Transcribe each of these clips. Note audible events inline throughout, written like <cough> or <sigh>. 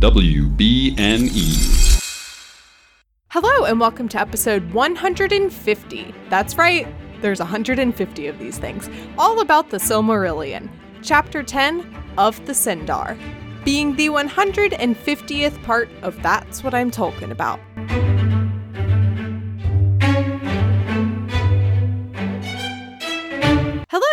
WBNE. Hello, and welcome to episode 150. That's right, there's 150 of these things, all about the Silmarillion, chapter 10 of the Sindar, being the 150th part of That's What I'm Talking About.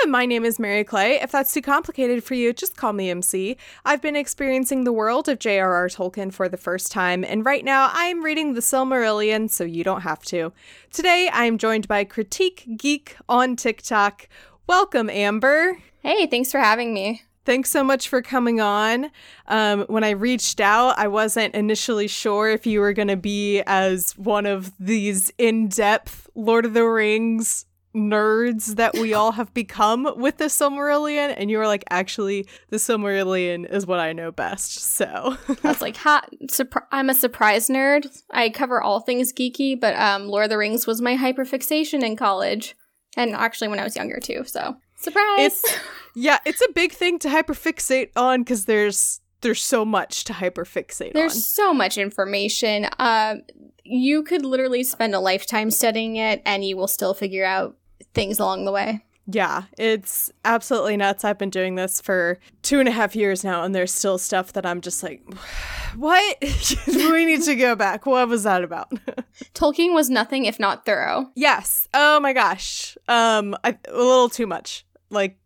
My name is Mary Clay. If that's too complicated for you, just call me MC. I've been experiencing the world of J.R.R. Tolkien for the first time, and right now I'm reading The Silmarillion, so you don't have to. Today I'm joined by Critique Geek on TikTok. Welcome, Amber. Hey, thanks for having me. Thanks so much for coming on. Um, when I reached out, I wasn't initially sure if you were going to be as one of these in depth Lord of the Rings nerds that we all have become with the Silmarillion, and you were like, actually, the Silmarillion is what I know best. So I was like, ha, surpri- I'm a surprise nerd. I cover all things geeky, but um, Lord of the Rings was my hyperfixation in college, and actually when I was younger too. So surprise! It's yeah, it's a big thing to hyperfixate on because there's there's so much to hyperfixate on. There's on. so much information. Um, you could literally spend a lifetime studying it, and you will still figure out things along the way. Yeah, it's absolutely nuts. I've been doing this for two and a half years now, and there's still stuff that I'm just like, <sighs> what? <laughs> we need to go back. What was that about? <laughs> Tolkien was nothing if not thorough. yes. Oh my gosh. Um, I, a little too much. Like,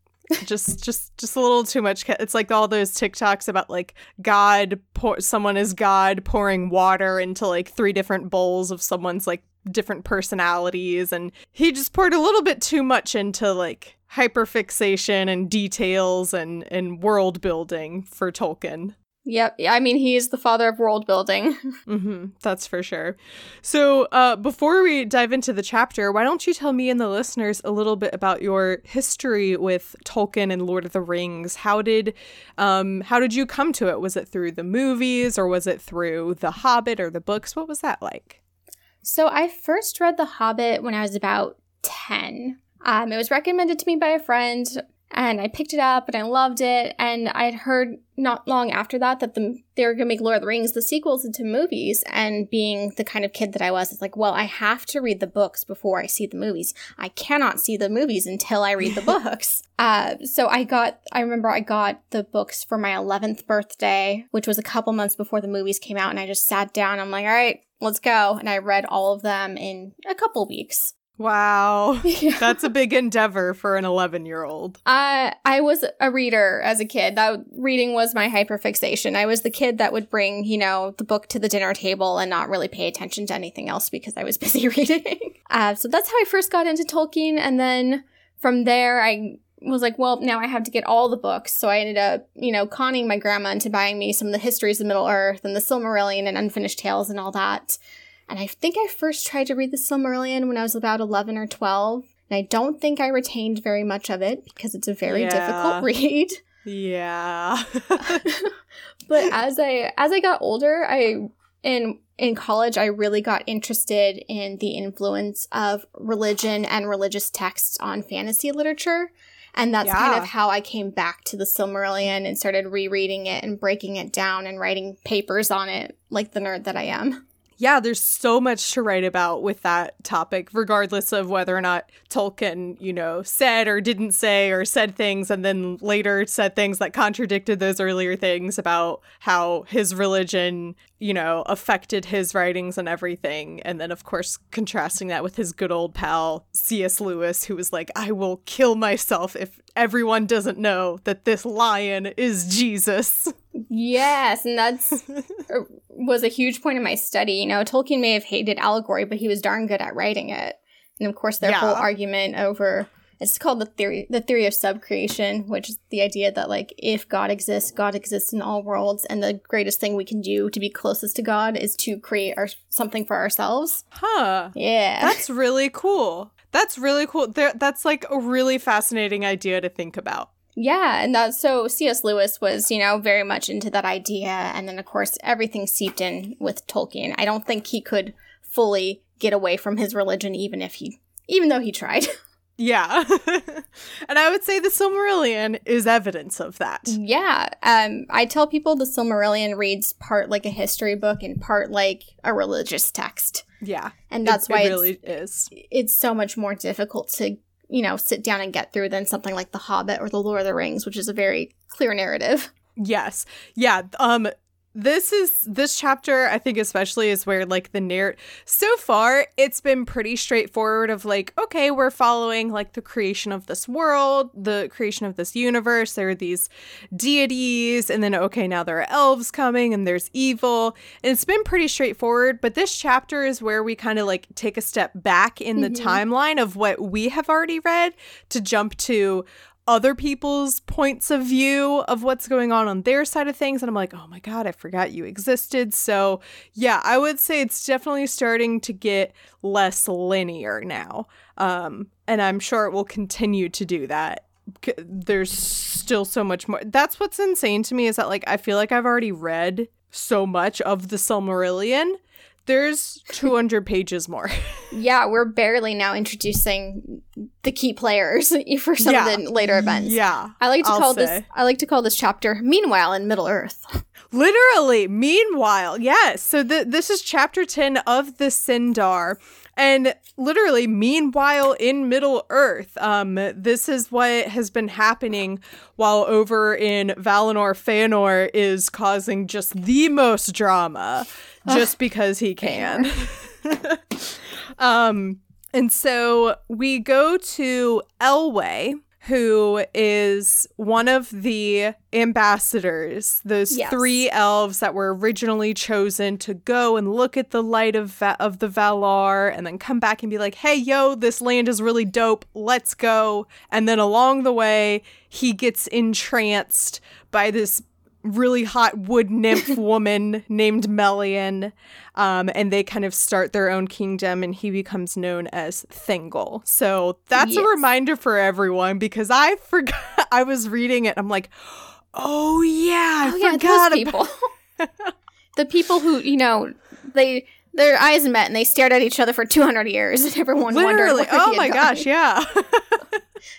just, <laughs> just, just a little too much. It's like all those TikToks about like God, pour, someone is God pouring water into like three different bowls of someone's like different personalities and he just poured a little bit too much into like hyperfixation and details and and world building for Tolkien. Yep. I mean, he is the father of world building. <laughs> hmm that's for sure. So, uh, before we dive into the chapter, why don't you tell me and the listeners a little bit about your history with Tolkien and Lord of the Rings? How did, um, how did you come to it? Was it through the movies or was it through The Hobbit or the books? What was that like? So I first read The Hobbit when I was about 10. Um, it was recommended to me by a friend, and I picked it up and I loved it. And I'd heard not long after that that the, they were going to make Lord of the Rings the sequels into movies. And being the kind of kid that I was, it's like, well, I have to read the books before I see the movies. I cannot see the movies until I read the <laughs> books. Uh, so I got, I remember I got the books for my 11th birthday, which was a couple months before the movies came out. And I just sat down. I'm like, all right, let's go. And I read all of them in a couple weeks. Wow. <laughs> That's a big endeavor for an 11 year old. Uh, I was a reader as a kid. That reading was my hyperfixation. I was the kid that would bring, you know, the book to the dinner table and not really pay attention to anything else because I was <laughs> busy reading. Uh, so that's how I first got into Tolkien. And then from there, I was like, well, now I have to get all the books. So I ended up, you know, conning my grandma into buying me some of the histories of Middle Earth and the Silmarillion and Unfinished Tales and all that. And I think I first tried to read the Silmarillion when I was about 11 or 12. And I don't think I retained very much of it because it's a very Yeah. difficult <laughs> read. Yeah. <laughs> but as I as I got older, I in in college I really got interested in the influence of religion and religious texts on fantasy literature. And that's kind of how I came back to the Silmarillion and started rereading it and breaking it down and writing papers on it like the nerd that I am. Yeah, there's so much to write about with that topic, regardless of whether or not Tolkien, you know, said or didn't say or said things and then later said things that contradicted those earlier things about how his religion, you know, affected his writings and everything. And then, of course, contrasting that with his good old pal, C.S. Lewis, who was like, I will kill myself if everyone doesn't know that this lion is Jesus. Yes, and that's <laughs> er, was a huge point in my study. You know, Tolkien may have hated allegory, but he was darn good at writing it. And of course, their Yeah. whole argument over it's called the theory the theory of subcreation, which is the idea that like if God exists, God exists in all worlds, and the greatest thing we can do to be closest to God is to create our something for ourselves. Huh. Yeah, That's really cool. That's really cool. There, that's like a really fascinating idea to think about. Yeah, and that so C.S. Lewis was, you know, very much into that idea, and then of course everything seeped in with Tolkien. I don't think he could fully get away from his religion, even if he, even though he tried. <laughs> Yeah. <laughs> and I would say the Silmarillion is evidence of that. Yeah. Um, I tell people the Silmarillion reads part like a history book and part like a religious text. Yeah. And that's it, why it it's, really is. it's so much more difficult to, you know, sit down and get through than something like The Hobbit or The Lord of the Rings, which is a very clear narrative. Yes. Yeah. Um this is this chapter i think especially is where like the narrative so far it's been pretty straightforward of like okay we're following like the creation of this world the creation of this universe there are these deities and then okay now there are elves coming and there's evil and it's been pretty straightforward but this chapter is where we kind of like take a step back in the Mhm. timeline of what we have already read to jump to other people's points of view of what's going on on their side of things. And i'm like oh my god i forgot you existed. So yeah i would say it's definitely starting to get less linear now. Um and i'm sure it will continue to do that. There's still so much more. That's what's insane to me is that like i feel like i've already read so much of the silmarillion there's 200 pages more <laughs> Yeah, we're barely now introducing the key players <laughs> for some Yeah. of the later events. yeah I like to I'll call this. I like to call this chapter Meanwhile in Middle Earth. <laughs> Literally, meanwhile, yes. So th- this is chapter 10 of the Sindar. And literally, meanwhile, in Middle Earth, um, this is what has been happening while over in Valinor, Feanor is causing just the most drama just because he can. <laughs> um, and so we go to Elwë, who is one of the ambassadors, those Yes. three elves that were originally chosen to go and look at the light of Va- of the Valar and then come back and be like, "Hey, yo, this land is really dope. Let's go." And then along the way, he gets entranced by this really hot wood nymph <laughs> woman named Melian. Um, and they kind of start their own kingdom, and he becomes known as Thingol. So that's a reminder for everyone because I forgot. <laughs> I was reading it. I'm like, oh yeah, I oh yeah, forgot those about. <laughs> the people who, you know, they their eyes met and they stared at each other for 200 years and everyone wondered Literally, oh my gosh, yeah.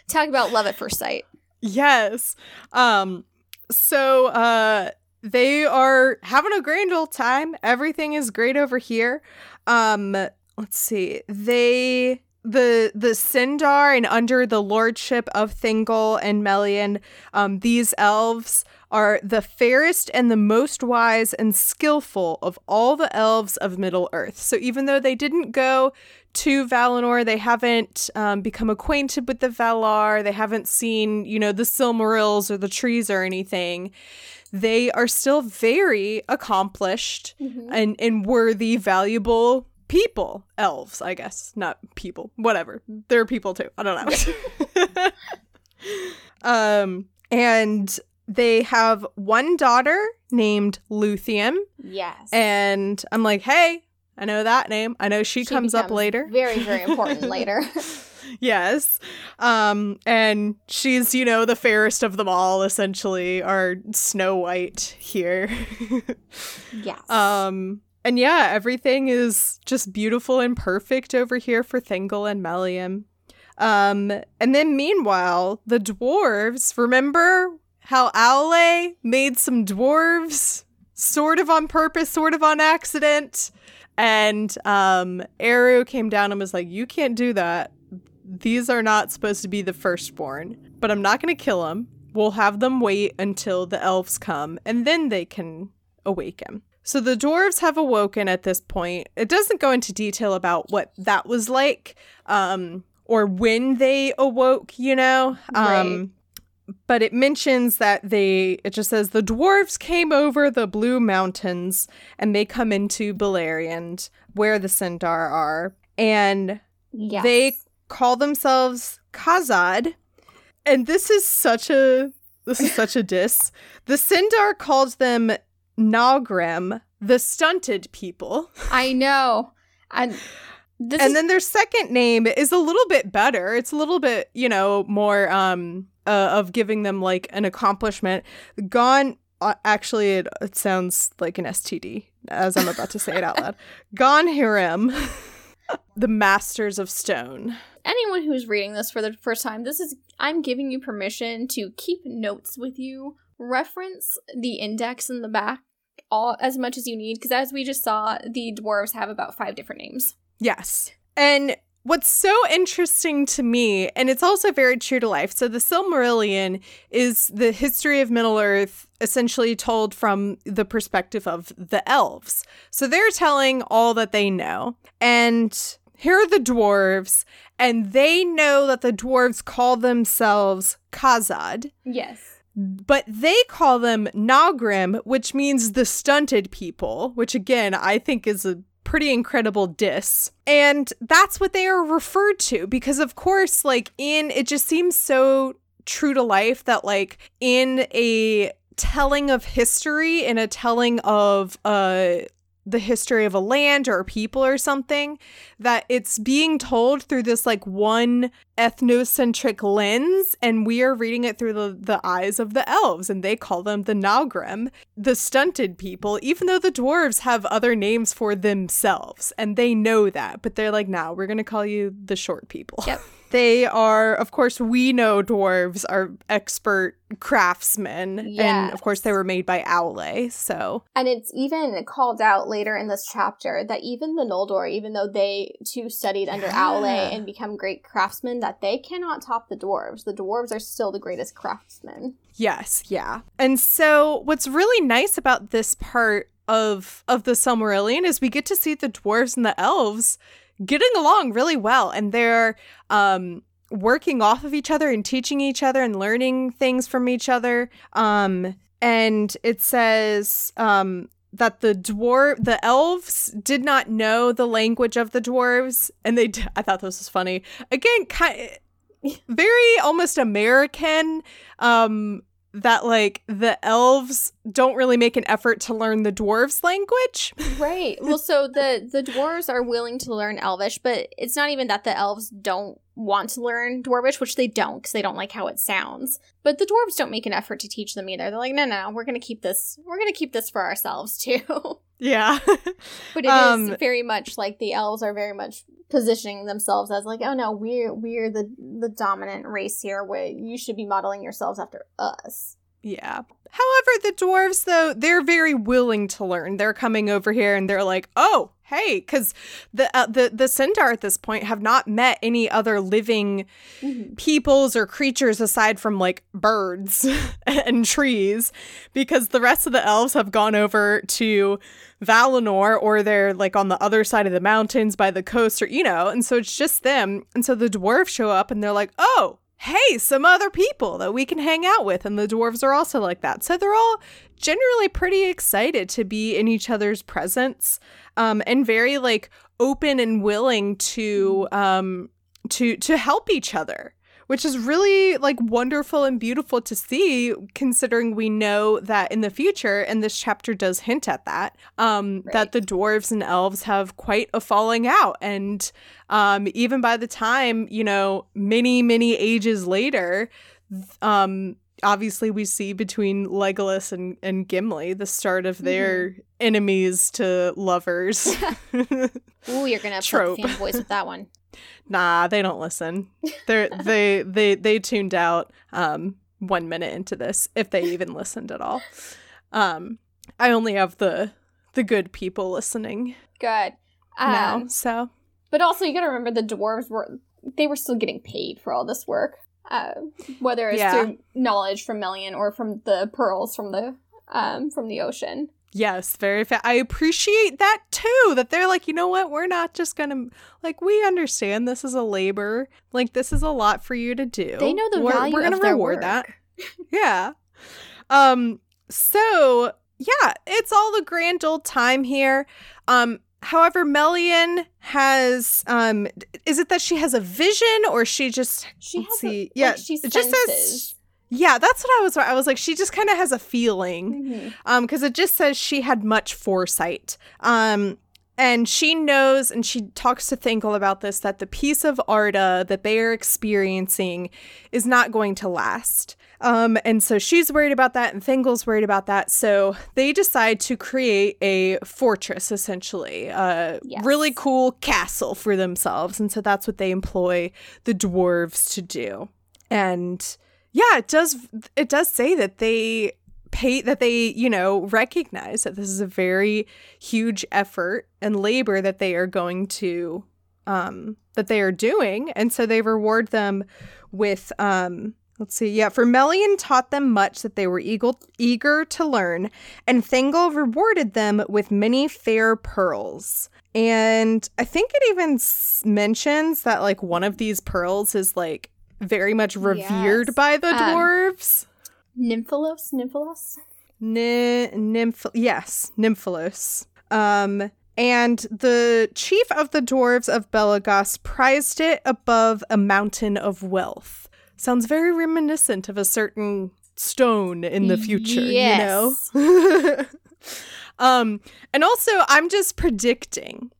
Talk about love at first sight. Yes. Um so uh they are having a grand old time. Everything is great over here. Um let's see. They the the Sindar and under the lordship of Thingol and Melian, um these elves are the fairest and the most wise and skillful of all the elves of Middle Earth. So even though they didn't go to Valinor, they haven't um, become acquainted with the Valar, they haven't seen, you know, the Silmarils or the trees or anything. They are still very accomplished and, and worthy, valuable people. Elves, I guess. Not people. Whatever. They're people too. I don't know. <laughs> <laughs> um, and they have one daughter named Luthien. Yes. And I'm like, hey, I know that name. I know she, comes up later. Very, very <laughs> important later. <laughs> yes. Um, and she's, you know, the fairest of them all, essentially, our Snow White here. <laughs> yes. um, and yeah, everything is just beautiful and perfect over here for Thingol and Melian. Um, and then meanwhile, the dwarves, remember how Aule made some dwarves sort of on purpose, sort of on accident? And um Eru came down and was like, You can't do that. These are not supposed to be the firstborn, but I'm not gonna kill them. We'll have them wait until the elves come, and then they can awaken. So the dwarves have awoken at this point. It doesn't go into detail about what that was like, um, or when they awoke, you know. Um but it mentions that they it just says the dwarves came over the blue mountains and they come into Beleriand where the Sindar are and yes. they call themselves Khazad and this is such a this is such a diss the Sindar calls them Naugrim the stunted people I know. And this and is then their second name is a little bit better. It's a little bit, you know, more um uh, of giving them like an accomplishment. Gone uh, actually it, it sounds like an STD as I'm about to say it out loud. <laughs> Gonnhirrim, <laughs> the masters of stone. anyone who's reading this for the first time, this is I'm giving you permission to keep notes with you, reference the index in the back all as much as you need because as we just saw, the dwarves have about five different names. Yes. And what's so interesting to me, and it's also very true to life. So, the Silmarillion is the history of Middle Earth essentially told from the perspective of the elves. So, they're telling all that they know. And here are the dwarves, and they know that the dwarves call themselves Khazad. Yes. But they call them Naugrim, which means the stunted people, which again I think is a pretty incredible diss. And that's what they are referred to because, of course, like in it just seems so true to life that, like, in a telling of history, in a telling of, uh, the history of a land or a people or something that it's being told through this like one ethnocentric lens and we are reading it through the, the eyes of the elves and they call them the Naugrim, the stunted people, even though the dwarves have other names for themselves and they know that, but they're like, now nah, we're gonna call you the short people. Yep. <laughs> They are, of course, we know dwarves are expert craftsmen. Yes. And of course, they were made by Aule. So. And it's even called out later in this chapter that even the Noldor, even though they too studied under Yeah. Aule and become great craftsmen, that they cannot top the dwarves. The dwarves are still the greatest craftsmen. Yes, yeah. And so what's really nice about this part of of the Silmarillion is we get to see the dwarves and the elves getting along really well and they're um working off of each other and teaching each other and learning things from each other. Um and it says um that the dwarf the elves did not know the language of the dwarves and they d- I thought this was funny. Again, kind very almost American um that like the elves don't really make an effort to learn the dwarves language. Right. <laughs> Well, so the the dwarves are willing to learn Elvish, but it's not even that the elves don't want to learn Dwarvish, which they don't because they don't like how it sounds. But the dwarves don't make an effort to teach them either. They're like, no, no, we're gonna keep this. We're gonna keep this for ourselves too. <laughs> yeah. <laughs> but it is Um, very much like the elves are very much positioning themselves as like, oh no, we're we're the the dominant race here. Where you should be modeling yourselves after us. yeah. However, the dwarves though, they're very willing to learn. They're coming over here and they're like, "Oh, hey, cuz the uh, the the Sindar at this point have not met any other living Mm-hmm. peoples or creatures aside from like birds <laughs> and trees because the rest of the elves have gone over to Valinor or they're like on the other side of the mountains by the coast or you know and so it's just them and so the dwarves show up and they're like oh hey some other people that we can hang out with. And the dwarves are also like that. So they're all generally pretty excited to be in each other's presence um and very like open and willing to um to to help each other which is really like wonderful and beautiful to see considering we know that in the future and this chapter does hint at that um Right. that the dwarves and elves have quite a falling out and um even by the time you know many many ages later um obviously we see between Legolas and, and Gimli the start of their enemies to lovers <laughs> <laughs> Ooh, you're gonna Trope. the fanboys with that one. Nah, they don't listen. They're <laughs> they they they tuned out um one minute into this, if they even listened at all. Um I only have the the good people listening Good. now. Um, So But also, you got to remember the dwarves were they were still getting paid for all this work, uh, whether it's Yeah. through knowledge from Melian or from the pearls from the um from the ocean. Yes, very fa- I appreciate that too. That they're like, you know what, we're not just gonna like we understand this is a labor. Like this is a lot for you to do. They know the we're, value we're gonna of their reward work. that. yeah. Um so yeah, it's all the grand old time here. Um however Melian has um is it that she has a vision or she just She has see. A, yeah, like, she it just says senses. Yeah, that's what I was I was like she just kind of has a feeling Mhm. um because it just says she had much foresight um and she knows and she talks to Thingol about this that the peace of Arda that they are experiencing is not going to last. Um, and so she's worried about that, and Thingol's worried about that. So they decide to create a fortress, essentially, a Yes. really cool castle for themselves. And so that's what they employ the dwarves to do. And yeah, it does. It does say that they pay that they you know recognize that this is a very huge effort and labor that they are going to um that they are doing and so they reward them with um let's see yeah for melian taught them much that they were eagle, eager to learn and thingol rewarded them with many fair pearls and i think it even s- mentions that like one of these pearls is like very much revered Yes. by the Um, dwarves Nimphelos? Nimphelos? Ny- nymph yes Nimphelos um and the chief of the dwarves of Belegost prized it above a mountain of wealth sounds very reminiscent of a certain stone in the future Yes. you know <laughs> um and also i'm just predicting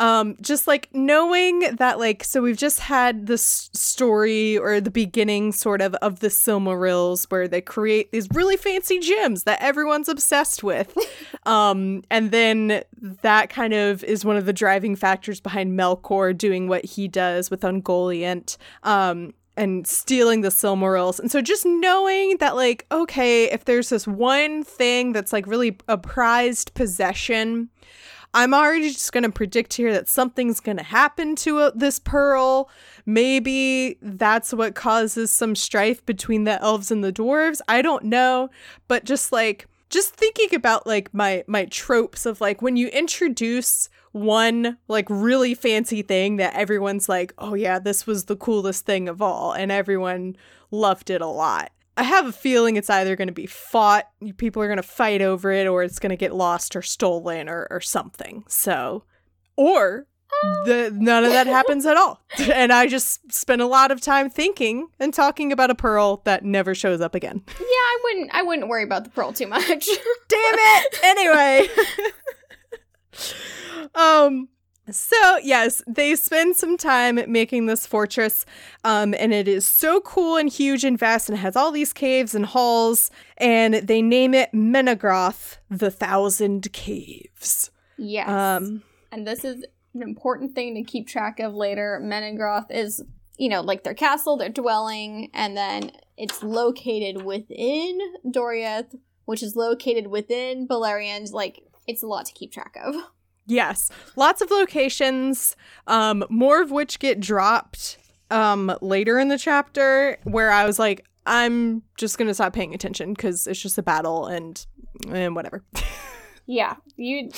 um just like knowing that like so we've just had this story or the beginning sort of of the silmarils where they create these really fancy gems that everyone's obsessed with <laughs> um and then that kind of is one of the driving factors behind melkor doing what he does with ungoliant um and stealing the Silmarils. And so just knowing that, like, okay, if there's this one thing that's like really a prized possession, I'm already just going to predict here that something's going to happen to uh, this pearl. Maybe that's what causes some strife between the elves and the dwarves. I don't know, but just like just thinking about like my my tropes of like when you introduce one like really fancy thing that everyone's like, "Oh yeah, this was the coolest thing of all," and everyone loved it a lot. I have a feeling it's either going to be fought, people are going to fight over it, or it's going to get lost or stolen or, or something. So, or the none of that <laughs> happens at all. <laughs> And I just spend a lot of time thinking and talking about a pearl that never shows up again. <laughs> Yeah, I wouldn't I wouldn't worry about the pearl too much. Damn it! Anyway. um so yes, they spend some time making this fortress, um, and it is so cool and huge and vast, and has all these caves and halls, and they name it Menegroth, the Thousand Caves. yes. Um, and this is an important thing to keep track of later. Menegroth is, you know, like their castle, their dwelling, and then it's located within Doriath, which is located within Beleriand. Like, it's a lot to keep track of. Yes, lots of locations, um, more of which get dropped um, later in the chapter, where I was like, I'm just gonna stop paying attention because it's just a battle and and whatever. <laughs> Yeah, you.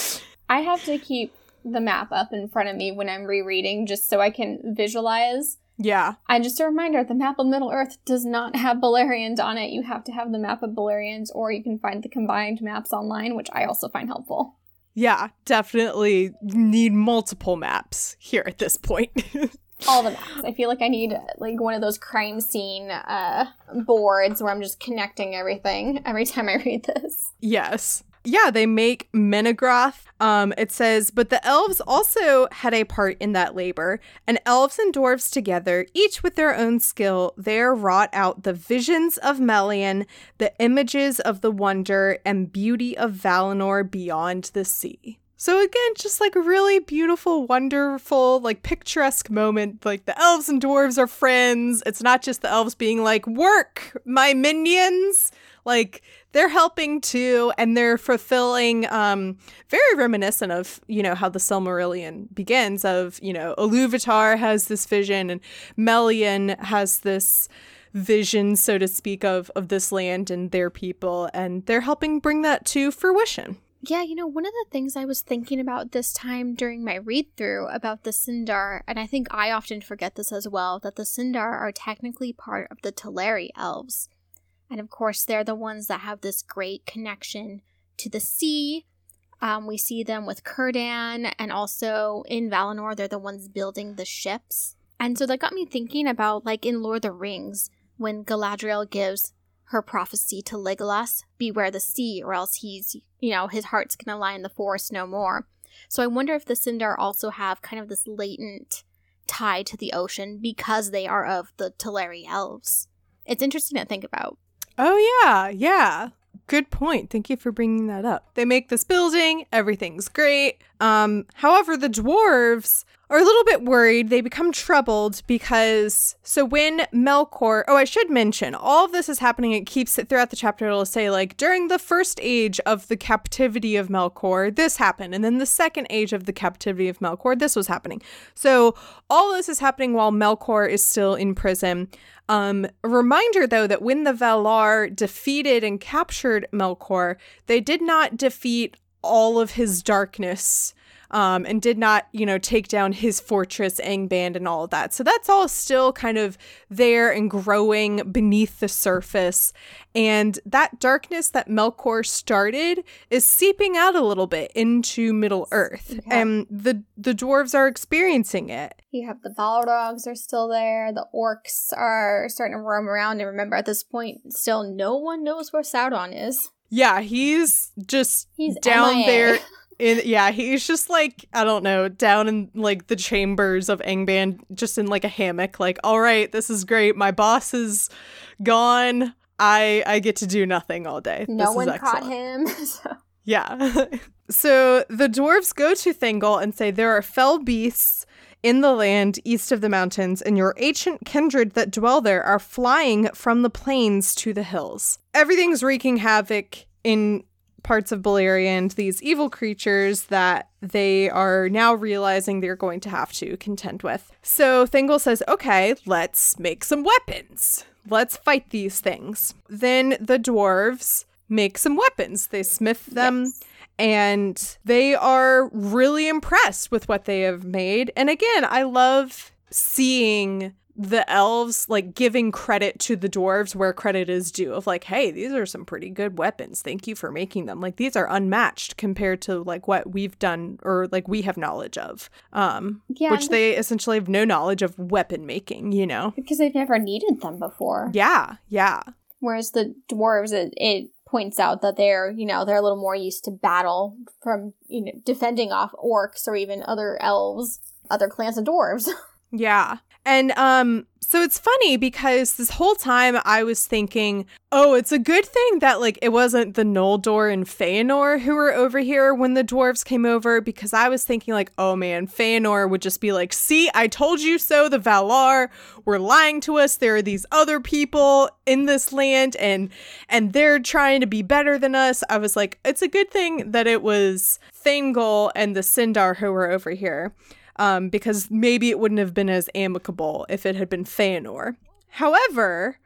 I have to keep the map up in front of me when I'm rereading just so I can visualize. yeah, And just a reminder the map of Middle Earth does not have Beleriand on it. You have to have the map of Beleriand, or you can find the combined maps online, which I also find helpful. Yeah, definitely need multiple maps here at this point. <laughs> All the maps. I feel like I need like one of those crime scene uh, boards where I'm just connecting everything every time I read this. Yes. Yeah, they make Menegroth. Um, it says, but the elves also had a part in that labor, and elves and dwarves together, each with their own skill, there wrought out the visions of Melian, the images of the wonder and beauty of Valinor beyond the sea. So again, just like really beautiful, wonderful, like picturesque moment. Like the elves and dwarves are friends. It's not just the elves being like, work, my minions. Like they're helping too, and they're fulfilling um very reminiscent of, you know, how the Silmarillion begins of, you know, Iluvatar has this vision and Melian has this vision, so to speak, of of this land and their people, and they're helping bring that to fruition. Yeah, you know, one of the things I was thinking about this time during my read through about the Sindar, and I think I often forget this as well, that the Sindar are technically part of the Teleri elves. And of course, they're the ones that have this great connection to the sea. Um, we see them with Cirdan, and also in Valinor, they're the ones building the ships. And so that got me thinking about, like, in Lord of the Rings, when Galadriel gives her prophecy to Legolas beware the sea, or else he's, you know, his heart's gonna lie in the forest no more. So I wonder if the Sindar also have kind of this latent tie to the ocean because they are of the Teleri elves. It's interesting to think about. Oh, yeah, yeah. Good point. Thank you for bringing that up. They make this building, everything's great. Um, however, the dwarves are a little bit worried. They become troubled because so when Melkor, oh, I should mention, all of this is happening. It keeps it throughout the chapter. It'll say like during the first age of the captivity of Melkor, this happened, and then the second age of the captivity of Melkor, this was happening. So all this is happening while Melkor is still in prison. Um, a reminder though that when the Valar defeated and captured Melkor, they did not defeat all of his darkness um, and did not, you know, take down his fortress, Angband, and all of that. So that's all still kind of there and growing beneath the surface. And that darkness that Melkor started is seeping out a little bit into Middle Earth, yeah. and the the dwarves are experiencing it. You have the Balrogs are still there. The orcs are starting to roam around. And remember, at this point, still no one knows where Sauron is. Yeah, he's just he's down MIA. there <laughs> in, yeah, he's just like I don't know, down in like the chambers of Angband, just in like a hammock. Like, all right, this is great. My boss is gone. I I get to do nothing all day. No this one caught him. <laughs> So. Yeah. <laughs> so the dwarves go to Thingol and say there are fell beasts in the land east of the mountains, and your ancient kindred that dwell there are flying from the plains to the hills. Everything's wreaking havoc in parts of Beleriand, these evil creatures that they are now realizing they're going to have to contend with. So Thingol says, okay, let's make some weapons. Let's fight these things. Then the dwarves make some weapons. They smith them. Yes. And they are really impressed with what they have made. And again, I love seeing the elves like giving credit to the dwarves where credit is due of like hey these are some pretty good weapons. Thank you for making them. Like these are unmatched compared to like what we've done or like we have knowledge of um yeah, which they essentially have no knowledge of weapon making you know? Because they've never needed them before. Yeah yeah. Whereas the dwarves it, it points out that they're you know they're a little more used to battle from you know defending off orcs or even other elves other clans of dwarves. <laughs> Yeah and um so it's funny because this whole time I was thinking, oh, it's a good thing that like it wasn't the Noldor and Feanor who were over here when the dwarves came over because I was thinking like, oh man, Feanor would just be like, see, I told you so. The Valar were lying to us. There are these other people in this land and and they're trying to be better than us. I was like, it's a good thing that it was Thingol and the Sindar who were over here um, because maybe it wouldn't have been as amicable if it had been Feanor. However,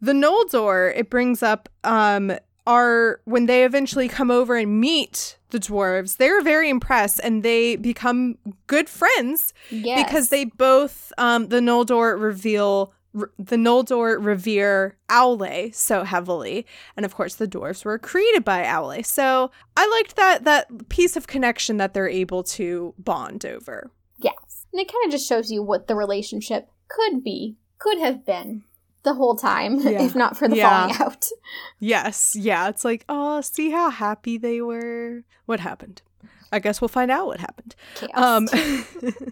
the Noldor it brings up um, are when they eventually come over and meet the dwarves, they're very impressed and they become good friends yes. because they both um, the Noldor reveal the Noldor revere Aule so heavily, and of course the dwarves were created by Aule. So I liked that that piece of connection that they're able to bond over. And it kind of just shows you what the relationship could be, could have been the whole time, <laughs> yeah. if not for the yeah. falling out. <laughs> Yes. Yeah. It's like, oh, see how happy they were? What happened? I guess we'll find out what happened. Chaos. Um,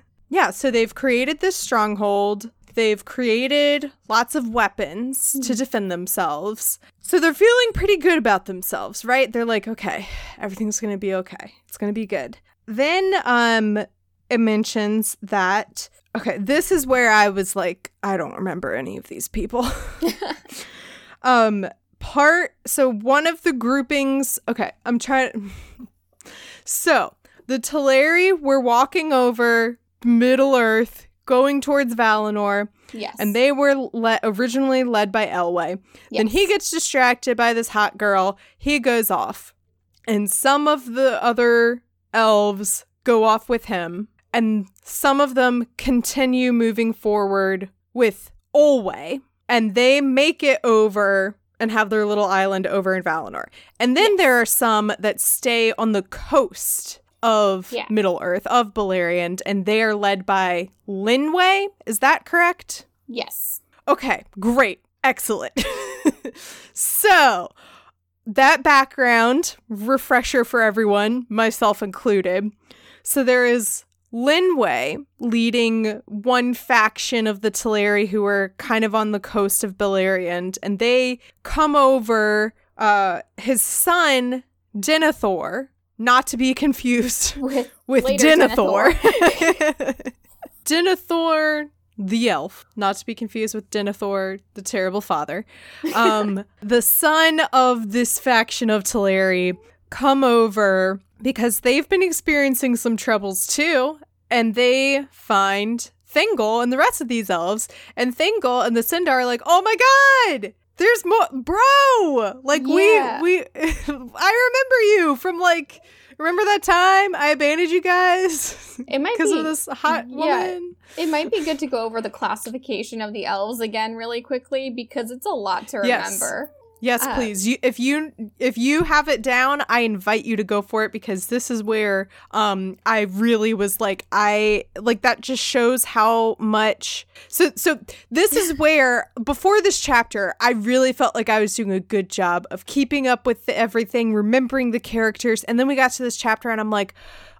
<laughs> yeah. So they've created this stronghold. They've created lots of weapons mm-hmm. to defend themselves. So they're feeling pretty good about themselves, right? They're like, okay, everything's going to be okay. It's going to be good. Then um it mentions that okay, this is where I was like, I don't remember any of these people. <laughs> <laughs> um part so one of the groupings okay, I'm trying So, the Teleri were walking over Middle Earth going towards Valinor. Yes. And they were le- originally led by Elwë Yes. Then he gets distracted by this hot girl. He goes off. And some of the other elves go off with him and some of them continue moving forward with Olwe, and they make it over and have their little island over in Valinor. And then yes. there are some that stay on the coast of yeah. Middle Earth, of Beleriand, and they are led by Linwë. Is that correct? Yes. Okay, great. Excellent. <laughs> so, that background refresher for everyone, myself included. So there is Linwë leading one faction of the Teleri who are kind of on the coast of Beleriand, and they come over. Uh, his son Denethor, not to be confused <laughs> With, <laughs> with Denethor. <laughs> Denethor, the elf, not to be confused with Denethor, the terrible father. Um, the son of this faction of Teleri come over because they've been experiencing some troubles too, and they find Thingol and the rest of these elves, and Thingol and the Sindar are like, "Oh my god, there's more, bro! Like Yeah. we we, <laughs> I remember you from like." Remember that time I abandoned you guys It might <laughs> because be of this hot yeah. woman? it might be good to go over the classification of the elves again really quickly because it's a lot to remember. Yes, Uh, please. You, if you if you have it down, I invite you to go for it because this is where um I really was like I like that just shows how much. So so this is <laughs> where before this chapter, I really felt like I was doing a good job of keeping up with everything, remembering the characters, and then we got to this chapter and I'm like,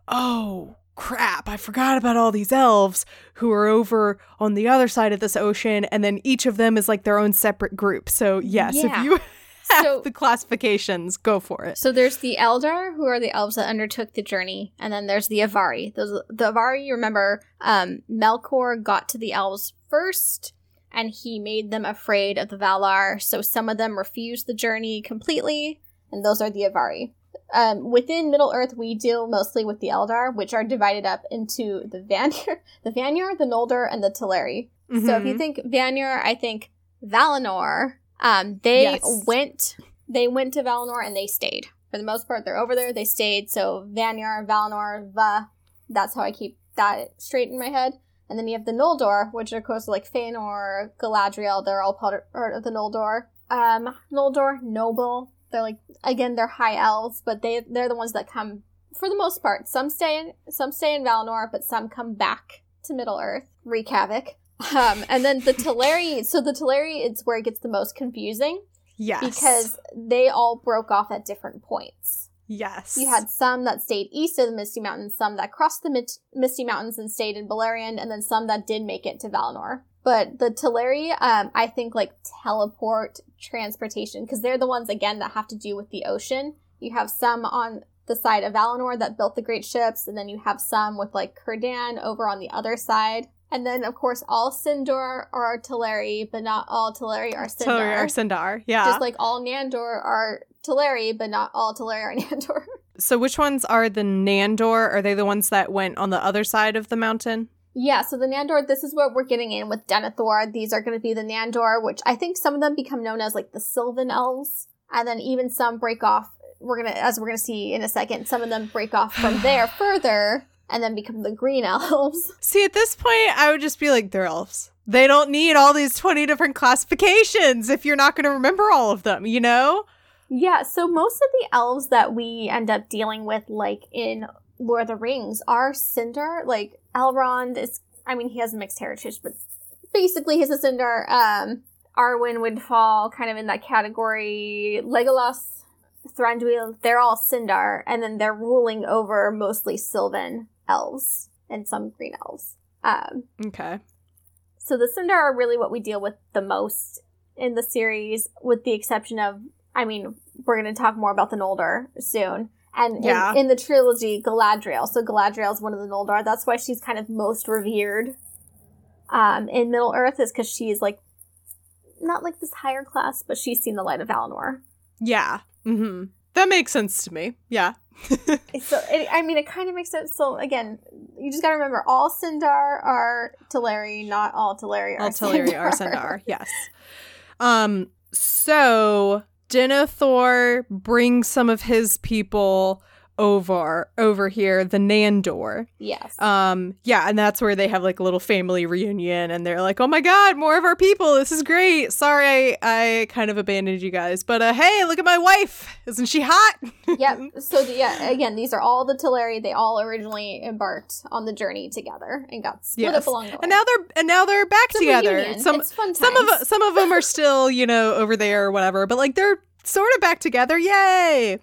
"Oh, crap, I forgot about all these elves who are over on the other side of this ocean, and then each of them is like their own separate group. So, yes, Yeah. if you <laughs> have So- the classifications, go for it. So there's the Eldar, who are the elves that undertook the journey, and then there's the Avari. Those the Avari, you remember, um, Melkor got to the elves first, and he made them afraid of the Valar. So some of them refused the journey completely, and those are the Avari. Um, within Middle Earth, we deal mostly with the Eldar, which are divided up into the Vanir, <laughs> the Vanir, the Noldor, and the Teleri. So if you Mhm. think Vanir, I think Valinor. Um, they Yes. went they went to Valinor and they stayed. For the most part, they're over there. They stayed. So Vanir, Valinor, Va. That's how I keep that straight in my head. And then you have the Noldor, which are of course like Feanor, Galadriel. They're all part part of the Noldor. Um, Noldor, noble. They're like again, they're high elves, but they they're the ones that come for the most part. Some stay in some stay in Valinor, but some come back to Middle Earth, wreak havoc. Um, and then the Teleri. So the Teleri, it's where it gets the most confusing yes. because they all broke off at different points. yes. You had some that stayed east of the Misty Mountains, some that crossed the Mit- Misty Mountains and stayed in Beleriand, and then some that did make it to Valinor. But the Teleri, um, I think like teleport transportation because they're the ones again that have to do with the ocean. You have some on the side of Valinor that built the great ships, and then you have some with like Cirdan over on the other side. And then, of course, all Sindar are Teleri, but not all Teleri are Sindar. Teleri or Sindar. Yeah. Just like all Nandor are Teleri, but not all Teleri are <laughs> Nandor. so which ones are the Nandor? Are they the ones that went on the other side of the mountain? Yeah, so the Nandor, this is what we're getting in with Denethor. These are going to be the Nandor, which I think some of them become known as like the Sylvan Elves. And then even some break off. We're going to, as we're going to see in a second, some of them break off from <sighs> there further and then become the Green <laughs> Elves. See, at this point, I would just be like, they're elves. They don't need all these 20 different classifications if you're not going to remember all of them, you know? Yeah, so most of the elves that we end up dealing with, like in Lord of the Rings, are Sindar. Like Elrond is, I mean, he has mixed heritage, but basically he's a Sindar. Um, Arwen would fall kind of in that category. Legolas, Thranduil, they're all Sindar, and then they're ruling over mostly Sylvan elves and some green elves. Um, Okay. so the Sindar are really what we deal with the most in the series, with the exception of, I mean, we're going to talk more about the Noldor soon. And in- Yeah. in, the trilogy, Galadriel. So Galadriel is one of the Noldor. That's why she's kind of most revered um, in Middle Earth, is because she's like not like this higher class, but she's seen the light of Valinor. Yeah. Mm-hmm. That makes sense to me. Yeah. <laughs> So it, I mean, it kind of makes sense. So again, you just got to remember, all Sindar are Teleri, not all Teleri are All Teleri are Sindar. Sindar. Yes. Um. So Denethor brings some of his people over over here, the Nandor. Yes. Um. Yeah, and that's where they have like a little family reunion, and they're like, "Oh my God, more of our people! This is great." Sorry, I, I kind of abandoned you guys, but uh, hey, look at my wife! Isn't she hot? <laughs> yep. So the, yeah, again, these are all the Teleri. They all originally embarked on the journey together and got split Yes. up along the way. And now they're and now they're back It's together. Some it's fun some of some of them are <laughs> still you know over there or whatever but like they're sort of back together yay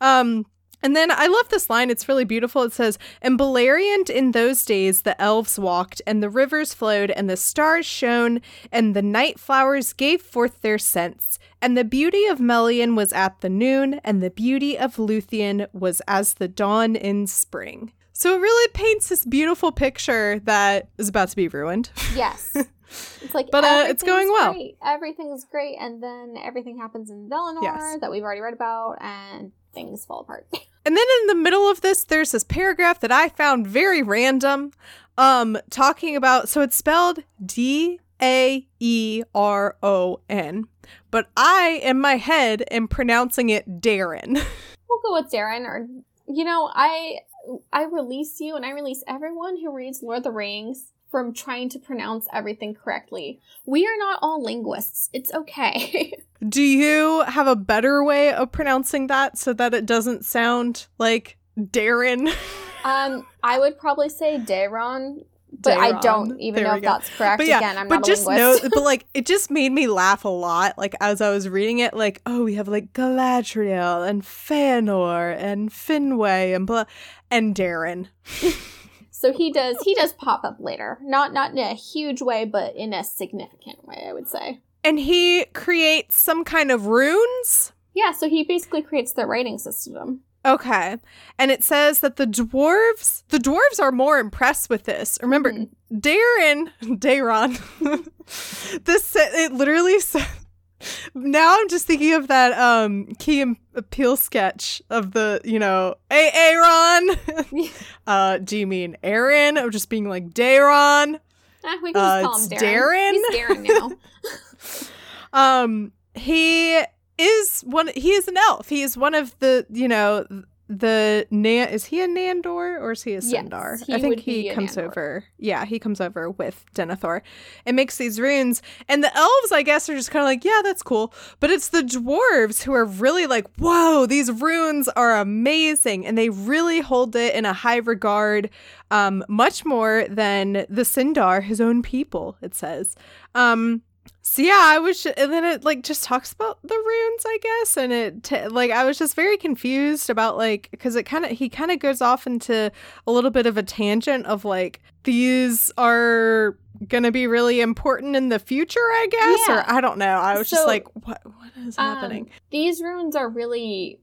um And then I love this line. It's really beautiful. It says, And Beleriand in those days the elves walked, and the rivers flowed, and the stars shone, and the night flowers gave forth their scents. And the beauty of Melian was at the noon, and the beauty of Luthien was as the dawn in spring. So it really paints this beautiful picture that is about to be ruined. Yes. <laughs> It's like, But, uh, it's going well. Great. Everything's great, and then everything happens in Valinor Yes. that we've already read about, and things fall apart. <laughs> And then in the middle of this, there's this paragraph that I found very random, um, talking about. So it's spelled D A E R O N, but I, in my head, am pronouncing it Darren. <laughs> we'll go with Darren, or you know, I I release you, and I release everyone who reads Lord of the Rings from trying to pronounce everything correctly. We are not all linguists. It's okay. <laughs> Do you have a better way of pronouncing that so that it doesn't sound like Darren? <laughs> um, I would probably say Daron. But I don't even There know if go. that's correct. But yeah, Again, I'm but just know, but <laughs> like it just made me laugh a lot. Like as I was reading it, like oh, we have like Galadriel and Fëanor and Finwë and blah, and Darren. So he does he does pop up later. Not not in a huge way, but in a significant way, I would say. And he creates some kind of runes. Yeah, so he basically creates the writing system. Okay. And it says that the dwarves, the dwarves are more impressed with this. Remember, Mhm. Darren, <laughs> Daron, <laughs> this, it literally said, now I'm just thinking of that um Key and Peele sketch of the, you know, hey, Aaron. <laughs> <laughs> uh, do you mean Aaron? Or just being like, Daron? Eh, we can just Uh, call him Darren. Darren? He's Darren now. <laughs> Um, he is one. He is an elf. He is one of the. You know, the Nan. Is he a Nandor or is he a Yes, Sindar? he I think he comes Nandor. over. Yeah, he comes over with Denethor and makes these runes. And the elves, I guess, are just kind of like, yeah, that's cool. But it's the dwarves who are really like, whoa, these runes are amazing, and they really hold it in a high regard. Um, much more than the Sindar, his own people. It says. Um, so yeah, I was, ju- and then it like just talks about the runes, I guess, and it t- like I was just very confused about like because it kind of he kind of goes off into a little bit of a tangent of like these are gonna be really important in the future, I guess, Yeah. or I don't know. I was just like, what what is Um, happening? these runes are really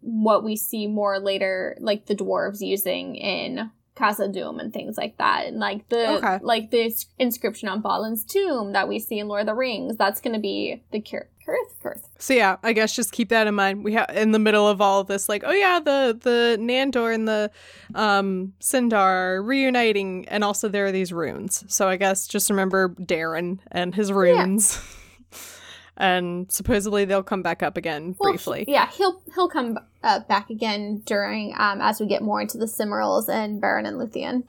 what we see more later, like the dwarves using in Khazad-dûm and things like that, and like the Okay. like the inscription on Balin's tomb that we see in Lord of the Rings. That's going to be the Cirth Cirth. So yeah, I guess just keep that in mind. We have in the middle of all of this, like, oh yeah, the the Nandor and the um Sindar are reuniting, and also there are these runes. So I guess just remember Darren and his runes. <laughs> and supposedly they'll come back up again Well, briefly. he- yeah, he'll he'll come uh, back again during um as we get more into the Silmarils and Beren and Luthien.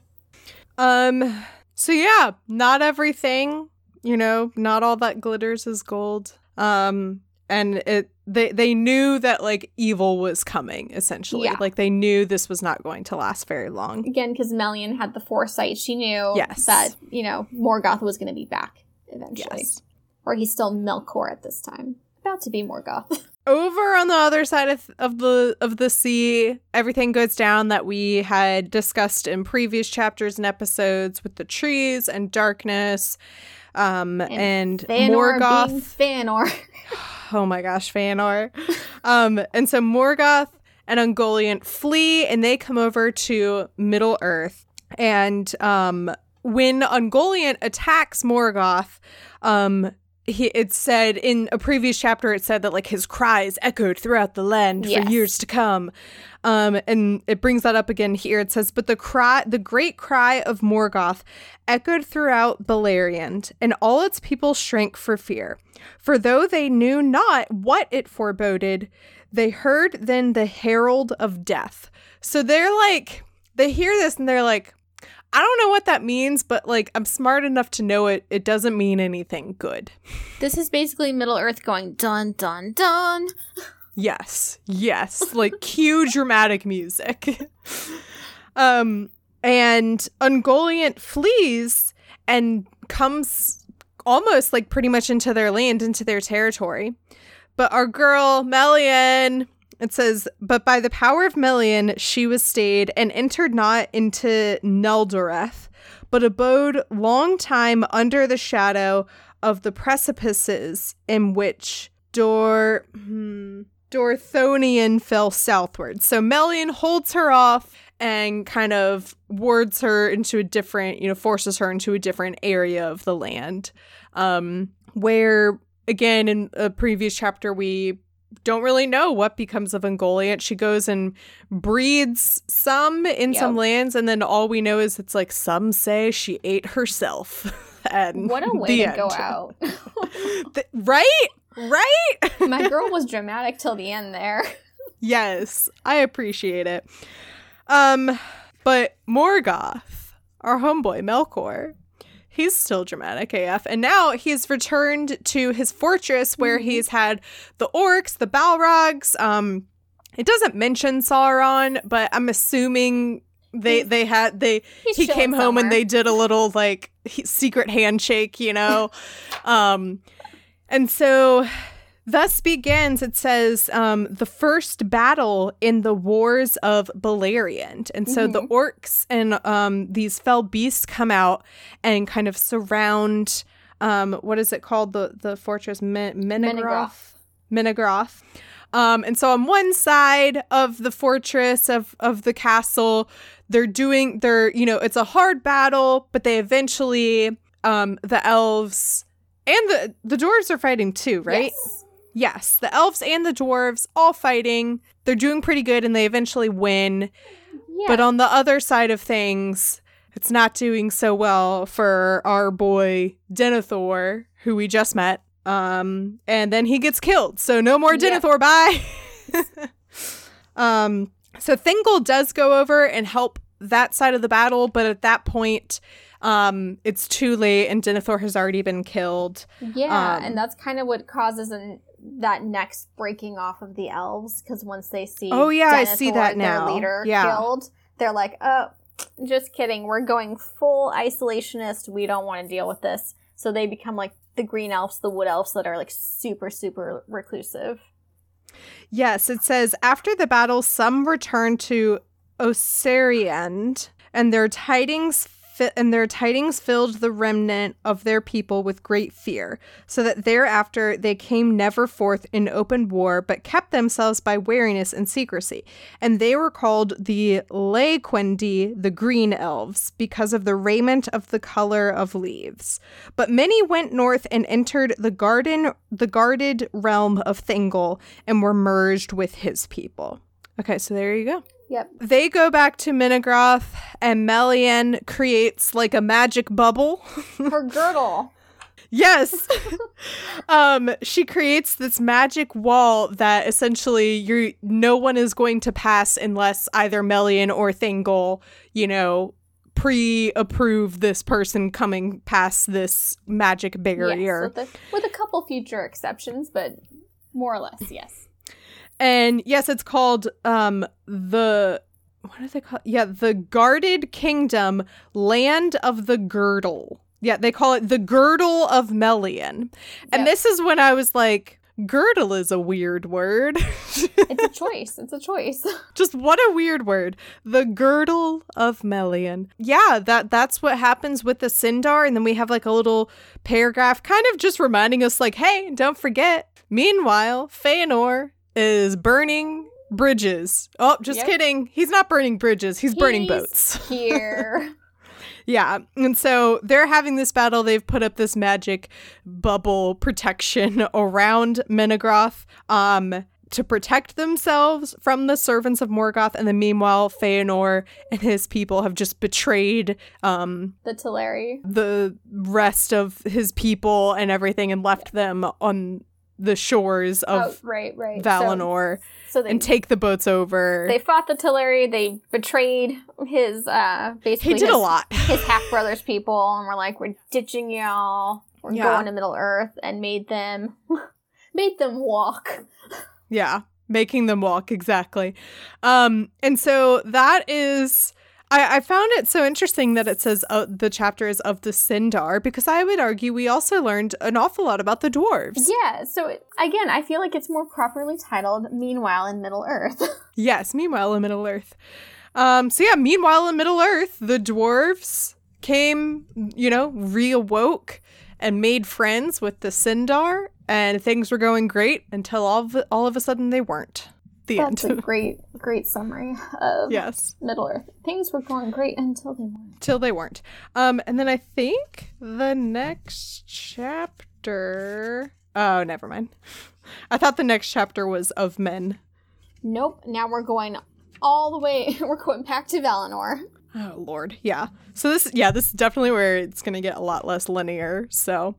Um so yeah, not everything, you know, not all that glitters is gold. Um and it they they knew that like evil was coming essentially. Yeah. Like they knew this was not going to last very long. Again, because Melian had the foresight, she knew Yes. that you know Morgoth was going to be back eventually. Yes. Or he's still Melkor at this time. About to be Morgoth. <laughs> Over on the other side of, of the of the sea, everything goes down that we had discussed in previous chapters and episodes with the trees and darkness. Um and, Fëanor Morgoth Fëanor. <laughs> <sighs> oh my gosh, Fëanor. um, and so Morgoth and Ungoliant flee and they come over to Middle Earth. And um, when Ungoliant attacks Morgoth, um, he, it said in a previous chapter, it said that like his cries echoed throughout the land Yes. for years to come. Um, and it brings that up again here. It says, but the cry, the great cry of Morgoth echoed throughout Beleriand, and all its people shrank for fear. For though they knew not what it foreboded, they heard then the herald of death. So they're like, they hear this and they're like, I don't know what that means, but like, I'm smart enough to know it. It doesn't mean anything good. this is basically Middle Earth going dun dun dun. Yes, yes, like <laughs> cue dramatic music. um, and Ungoliant flees and comes almost like pretty much into their land, into their territory. But our girl Melian it says, But by the power of Melian she was stayed and entered not into Neldoreth, but abode long time under the shadow of the precipices in which Dor hmm, Dorthonion fell southward. So Melian holds her off and kind of wards her into a different, you know, forces her into a different area of the land. Um, where again in a previous chapter we don't really know what becomes of Ungoliant. She goes and breeds some in Yep. some lands, and then all we know is it's like some say she ate herself. <laughs> and What a way the to go out. <laughs> <laughs> Th- right? Right? My girl was dramatic till the end there. yes, I appreciate it. Um, but Morgoth, our homeboy Melkor, he's still dramatic AF, and now he's returned to his fortress where Mhm. he's had the orcs, the Balrogs. Um, it doesn't mention Sauron, but I'm assuming they He's- they had they he came home and they did a little like he- secret handshake, you know. <laughs> um and so thus begins it says um the first battle in the wars of Beleriand. And so the Mhm. orcs and um these fell beasts come out and kind of surround um what is it called the the fortress Min- Menegroth. Menegroth. Um, and so on one side of the fortress of of the castle, they're doing they're you know it's a hard battle, but they eventually um the elves and the the dwarves are fighting too, right? Yes. Yes, the elves and the dwarves all fighting. They're doing pretty good, and they eventually win. Yeah. But on the other side of things, it's not doing so well for our boy Denethor, who we just met. Um, and then he gets killed. So no more Yeah. Denethor. Bye. <laughs> um, so Thingol does go over and help that side of the battle, but at that point, um, it's too late, and Denethor has already been killed. Yeah, Um, and that's kind of what causes an, that next breaking off of the elves because once they see Oh, yeah, I see Denethor, that their now. leader Yeah. killed, they're like, "Oh, just kidding. We're going full isolationist. We don't want to deal with this." So they become like the green elves, the wood elves that are like super super reclusive. Yes, it says after the battle, some return to Osiriand, and their tidings fi- and their tidings filled the remnant of their people with great fear, so that thereafter they came never forth in open war, but kept themselves by wariness and secrecy. And they were called the Laequendi, the green elves, because of the raiment of the color of leaves. But many went north and entered the garden, the guarded realm of Thingol, and were merged with his people. Okay, so there you go. Yep. They go back to Menegroth, and Melian creates like a magic bubble. Her <laughs> girdle. yes. <laughs> um, she creates this magic wall that essentially you no one is going to pass unless either Melian or Thingol, you know, pre-approve this person coming past this magic barrier. Yes, with, a, with a couple future exceptions, but more or less, yes. And yes, it's called um the what do they call Yeah, the Guarded Kingdom, Land of the Girdle. Yeah, they call it the Girdle of Melian. And Yep. this is when I was like, girdle is a weird word. It's a <laughs> choice. It's a choice. <laughs> Just what a weird word. The girdle of Melian. Yeah, that that's what happens with the Sindar, and then we have like a little paragraph kind of just reminding us like, hey, don't forget. Meanwhile, Feanor is burning bridges. Oh, just Yep. kidding. He's not burning bridges, he's burning boats. <laughs> Here. Yeah. And so they're having this battle. They've put up this magic bubble protection around Menegroth um, to protect themselves from the servants of Morgoth. And then meanwhile, Feanor and his people have just betrayed um, The Teleri. the rest of his people and everything and left them on the shores Oh, of right, right. So- Valinor So, they and take the boats over. they fought the Teleri. They betrayed his uh basically he did his, a lot. <laughs> his half brother's people, and were like, "We're ditching y'all. We're Yeah. going to Middle Earth," and made them <laughs> made them walk. Yeah, making them walk exactly. Um and so that is I, I found it so interesting that it says uh, the chapter is of the Sindar because I would argue we also learned an awful lot about the dwarves. Yeah, so it, again, I feel like it's more properly titled Meanwhile in Middle Earth. <laughs> yes, Meanwhile in Middle Earth. Um, so yeah, meanwhile in Middle Earth, the dwarves came, you know, reawoke and made friends with the Sindar, and things were going great until all of, all of a sudden they weren't. The That's end. a <laughs> great, great summary of yes. Middle Earth. Things were going great until they weren't. Till they weren't. Um, and then I think the next chapter. Oh, never mind. I thought the next chapter was of men. Nope. Now we're going all the way. <laughs> We're going back to Valinor. Oh lord, yeah. So this, yeah, this is definitely where it's gonna get a lot less linear. So,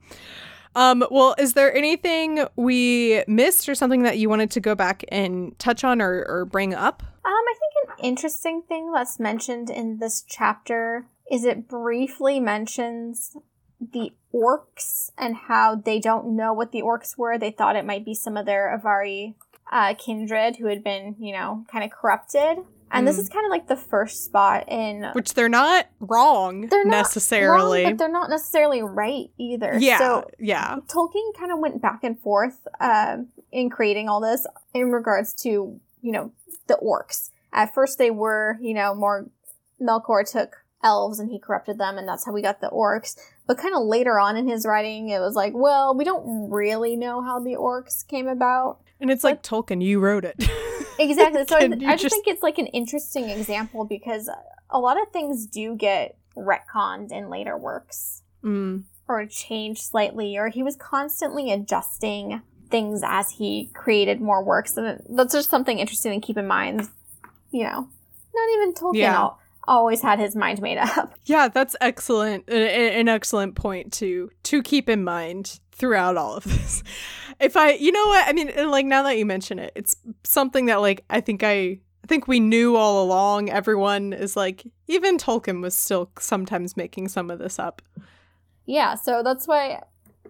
um, well, is there anything we missed or something that you wanted to go back and touch on or, or bring up? Um, I think an interesting thing that's mentioned in this chapter is it briefly mentions the orcs and how they don't know what the orcs were. They thought it might be some of their Avari uh, kindred who had been, you know, kind of corrupted. And this Mm. is kind of like the first spot in. Which they're not wrong They're not necessarily. wrong, but they're not necessarily right either. yeah, So yeah, Tolkien kind of went back and forth um, in creating all this in regards to, you know, the orcs. At first, they were, you know, more. Melkor took elves and he corrupted them, and that's how we got the orcs. But kind of later on in his writing, it was like, well, we don't really know how the orcs came about. and it's like Tolkien, you wrote it. <laughs> Exactly. <laughs> So I, I just, just- think it's like an interesting example because a lot of things do get retconned in later works. Mm, or changed slightly, or he was constantly adjusting things as he created more works. And that's just something interesting to keep in mind. You know, not even Tolkien Yeah. al- always had his mind made up. <laughs> yeah, that's excellent. An excellent point to to keep in mind throughout all of this. If I, you know what, I mean, and, like now that you mention it, it's something that like I think I. I think we knew all along. Everyone is like, even Tolkien was still sometimes making some of this up. Yeah, so that's why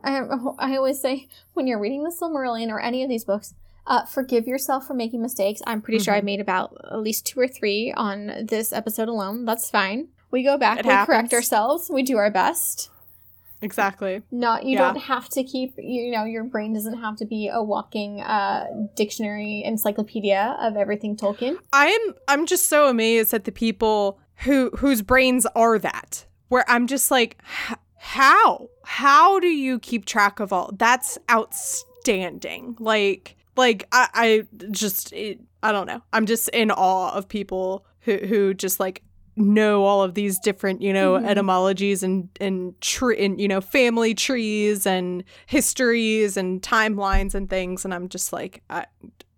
I, I always say when you're reading the Silmarillion or any of these books, uh, forgive yourself for making mistakes. I'm pretty sure Mhm. I've made about at least two or three on this episode alone. That's fine. We go back, It we correct ourselves, we do our best. Exactly. Not you Yeah. don't have to keep you know your brain doesn't have to be a walking uh, dictionary encyclopedia of everything Tolkien. I'm I'm just so amazed at the people who whose brains are that. Where I'm just like, how? How do you keep track of all? That's outstanding. Like like I I just it, I don't know. I'm just in awe of people who who just like know all of these different you know Mhm. etymologies and and tree and you know family trees and histories and timelines and things and i'm just like i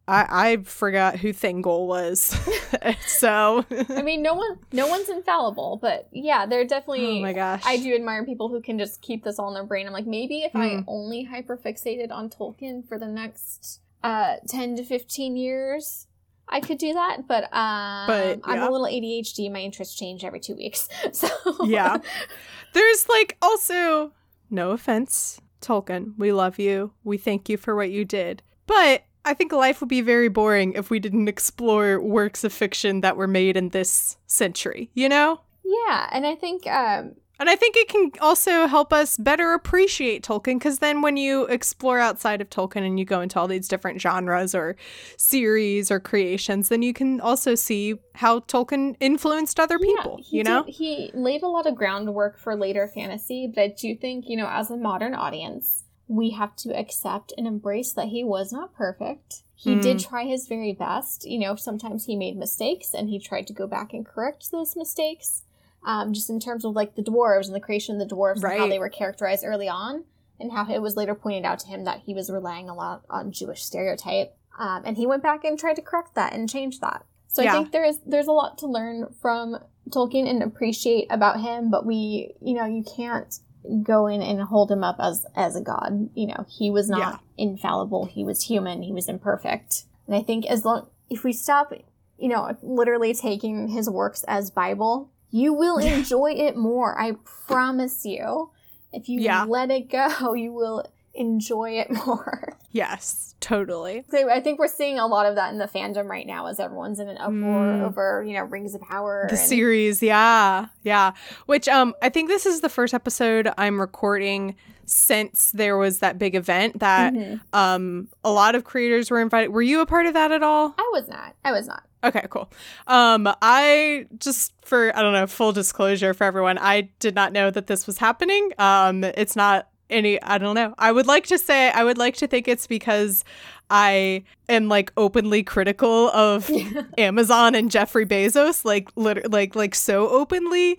i, I forgot who thingol was <laughs> so I mean, no one no one's infallible, but yeah, they're definitely. oh my gosh I do admire people who can just keep this all in their brain. I'm like, maybe if I Mm. only hyperfixated on Tolkien for the next uh, 10 to 15 years, I could do that. But, um, But, I'm a little ADHD. My interests change every two weeks. <laughs> So, Yeah. <laughs> there's like also no offense tolkien we love you we thank you for what you did but i think life would be very boring if we didn't explore works of fiction that were made in this century you know yeah. And I think, um, And I think it can also help us better appreciate Tolkien because then when you explore outside of Tolkien and you go into all these different genres or series or creations, then you can also see how Tolkien influenced other people, he you know? did- he laid a lot of groundwork for later fantasy, but I do think, you know, as a modern audience, we have to accept and embrace that he was not perfect. He Mm. did try his very best. You know, sometimes he made mistakes and he tried to go back and correct those mistakes. Um, just in terms of like the dwarves and the creation of the dwarves and how they were characterized early on, and how it was later pointed out to him that he was relying a lot on Jewish stereotype. Um, and he went back and tried to correct that and change that. So Yeah. I think there is there's a lot to learn from Tolkien and appreciate about him, but we, you know, you can't go in and hold him up as as a god. You know, he was not Yeah. infallible. He was human. He was imperfect. And I think as long if we stop, you know, literally taking his works as Bible, you will enjoy it more. I promise you. If you Yeah. let it go, <laughs> you will enjoy it more. <laughs> Yes, totally. So I think we're seeing a lot of that in the fandom right now as everyone's in an uproar Mm. over, you know, Rings of Power. The and- series, yeah. Yeah. Which um I think this is the first episode I'm recording since there was that big event that Mhm. um a lot of creators were invited. Were you a part of that at all? I was not. I was not. Okay, cool. Um, I just for I don't know full disclosure for everyone, I did not know that this was happening. Um, it's not any. I don't know. I would like to say I would like to think it's because I am like openly critical of <laughs> Amazon and Jeffrey Bezos, like lit- like like so openly.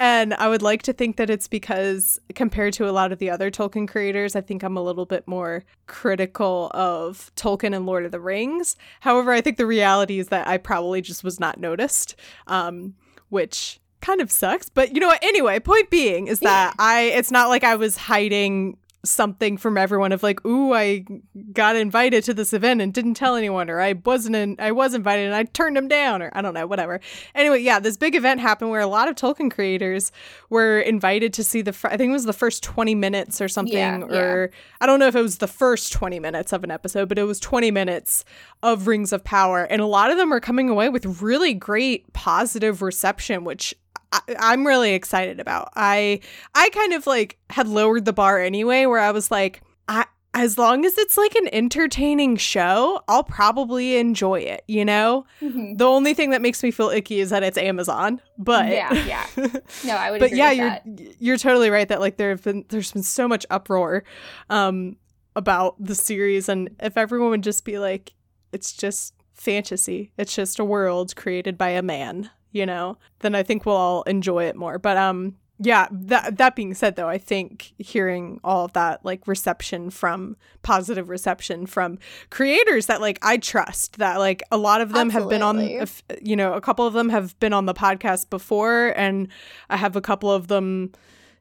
And I would like to think that it's because compared to a lot of the other Tolkien creators, I think I'm a little bit more critical of Tolkien and Lord of the Rings. However, I think the reality is that I probably just was not noticed, um, which kind of sucks. But you know what? Anyway, point being is that I it's not like I was hiding something from everyone of like, ooh, I got invited to this event and didn't tell anyone, or I wasn't in, I was invited and I turned them down, or I don't know, whatever. Anyway, yeah, this big event happened where a lot of Tolkien creators were invited to see the, fir- I think it was the first 20 minutes or something, Yeah, or I don't know if it was the first 20 minutes of an episode, but it was 20 minutes of Rings of Power. And a lot of them are coming away with really great positive reception, which I, I'm really excited about. I I kind of like had lowered the bar anyway, where I was like, I as long as it's like an entertaining show, I'll probably enjoy it. You know, Mhm. the only thing that makes me feel icky is that it's Amazon. But Yeah, yeah. <laughs> No, I would but agree yeah, you're that. you're totally right that like there have been there's been so much uproar um about the series, and if everyone would just be like, it's just fantasy, it's just a world created by a man, you know, then I think we'll all enjoy it more. But um. Yeah, that that being said though, I think hearing all of that like reception from positive reception from creators that like I trust that like a lot of them have been on Absolutely. you know, a couple of them have been on the podcast before and I have a couple of them,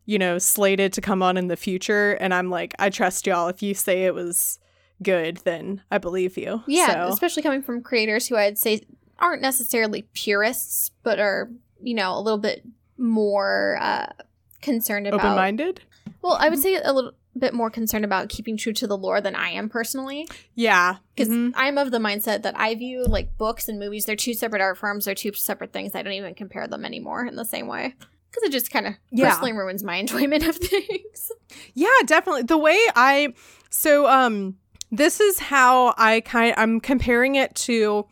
you know, slated to come on in the future. And I'm like, I trust y'all. If you say it was good, then I believe you. Yeah, So, especially coming from creators who I'd say aren't necessarily purists, but are, you know, a little bit more uh, concerned about. open minded. Well, I would say a little bit more concerned about keeping true to the lore than I am personally. Yeah. Because Mhm. I'm of the mindset that I view like books and movies, they're two separate art forms, they're two separate things. I don't even compare them anymore in the same way. Because it just kind of Yeah. personally ruins my <laughs> enjoyment of things. Yeah, definitely. The way I so um this is how I kind I'm comparing it to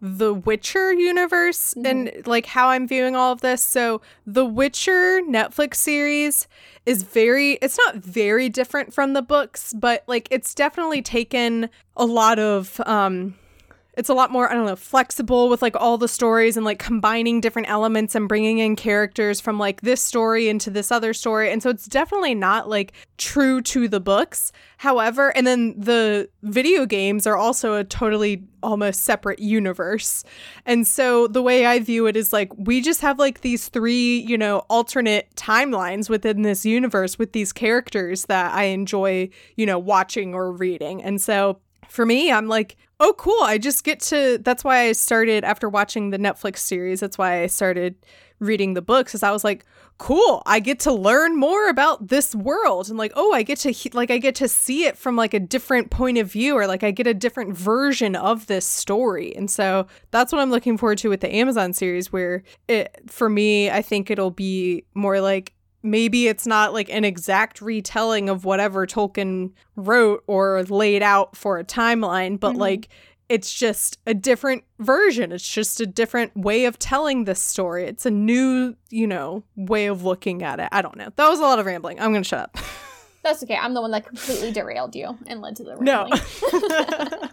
the Witcher universe and like how I'm viewing all of this. So the Witcher Netflix series is very it's not very different from the books, but like it's definitely taken a lot of um it's a lot more i don't know flexible with like all the stories and like combining different elements and bringing in characters from like this story into this other story. And so it's definitely not like true to the books. However and then the video games are also a totally almost separate universe. And so the way i view it is like we just have like these three you know alternate timelines within this universe with these characters that i enjoy you know watching or reading. And so for me, I'm like, oh, cool. I just get to. That's why I started after watching the Netflix series. That's why I started reading the books, is I was like, cool. I get to learn more about this world, and like, oh, I get to like, I get to see it from like a different point of view, or like I get a different version of this story. And so that's what I'm looking forward to with the Amazon series, where it for me, I think it'll be more like maybe it's not like an exact retelling of whatever Tolkien wrote or laid out for a timeline, but Mhm. like it's just a different version. It's just a different way of telling this story. It's a new, you know, way of looking at it. I don't know. That was a lot of rambling. I'm going to shut up. <laughs> That's okay. I'm the one that completely derailed you and led to the No. <laughs>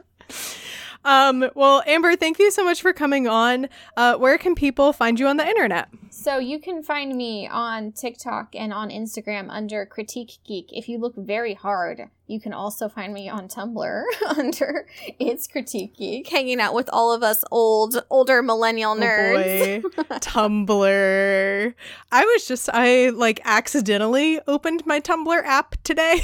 <laughs> um, well, Amber, thank you so much for coming on. Uh, where can people find you on the internet? So you can find me on TikTok and on Instagram under Critique Geek. If you look very hard, you can also find me on Tumblr <laughs> under It's Critique Geek, hanging out with all of us old, older millennial nerds. Oh boy. <laughs> Tumblr. I was just I like accidentally opened my Tumblr app today.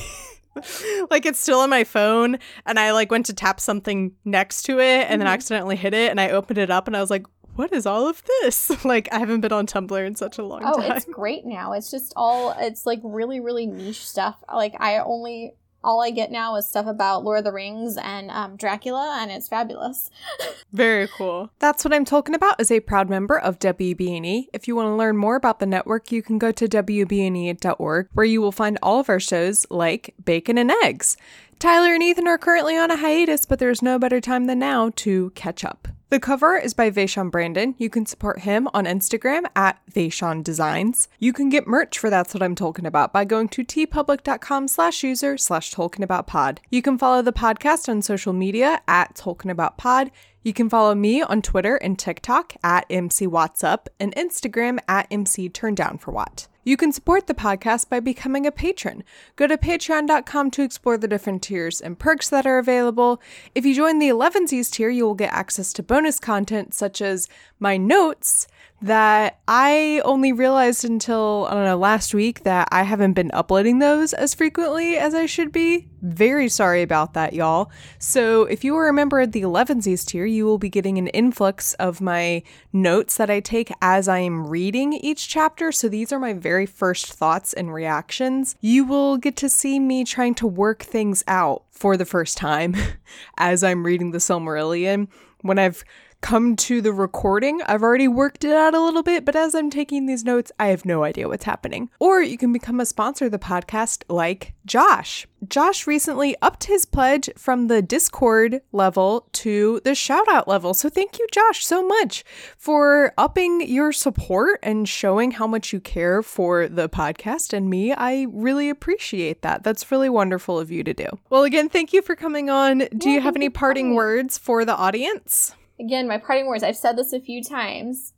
<laughs> like it's still on my phone and I like went to tap something next to it and then Mhm. accidentally hit it and I opened it up and I was like, what is all of this? <laughs> like I haven't been on Tumblr in such a long Oh, time. Oh, it's great now. It's just all it's like really, really niche stuff. Like I only all I get now is stuff about Lord of the Rings and um, Dracula, and it's fabulous. <laughs> Very cool. That's what I'm talking about is a proud member of WBNE. If you want to learn more about the network, you can go to WBNE.org, where you will find all of our shows like Bacon and Eggs. Tyler and Ethan are currently on a hiatus, but there's no better time than now to catch up. The cover is by Vaishon Brandon. You can support him on Instagram at Vaishon Designs. You can get merch for That's What I'm Talking About by going to teepublic.com slash user slash Tolkien About Pod. You can follow the podcast on social media at Tolkien About Pod. You can follow me on Twitter and TikTok at MC Up and Instagram at MC Turn Down for What. You can support the podcast by becoming a patron. Go to patreon.com to explore the different tiers and perks that are available. If you join the 11sies tier, you will get access to bonus content such as my notes that I only realized until, I don't know, last week that I haven't been uploading those as frequently as I should be. Very sorry about that, y'all. So, if you are a member of the 11sies tier, you will be getting an influx of my notes that I take as I am reading each chapter. So, these are my very first thoughts and reactions. You will get to see me trying to work things out for the first time <laughs> as I'm reading the Silmarillion. When I've come to the recording. I've already worked it out a little bit, but as I'm taking these notes, I have no idea what's happening. Or you can become a sponsor of the podcast like Josh. Josh recently upped his pledge from the Discord level to the shout out level. So thank you, Josh, so much for upping your support and showing how much you care for the podcast and me. I really appreciate that. That's really wonderful of you to do. Well, again, thank you for coming on. Do you have any parting words for the audience? Again, my parting words, I've said this a few times.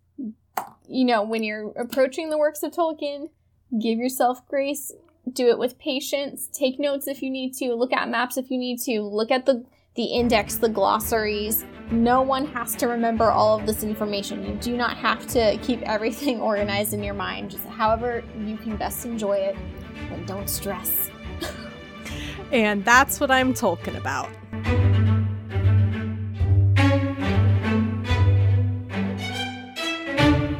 You know, when you're approaching the works of Tolkien, give yourself grace, do it with patience, take notes if you need to, look at maps if you need to, look at the the index, the glossaries. No one has to remember all of this information. You do not have to keep everything <laughs> organized in your mind. Just however you can best enjoy it, but don't stress. <laughs> and that's what I'm talking about.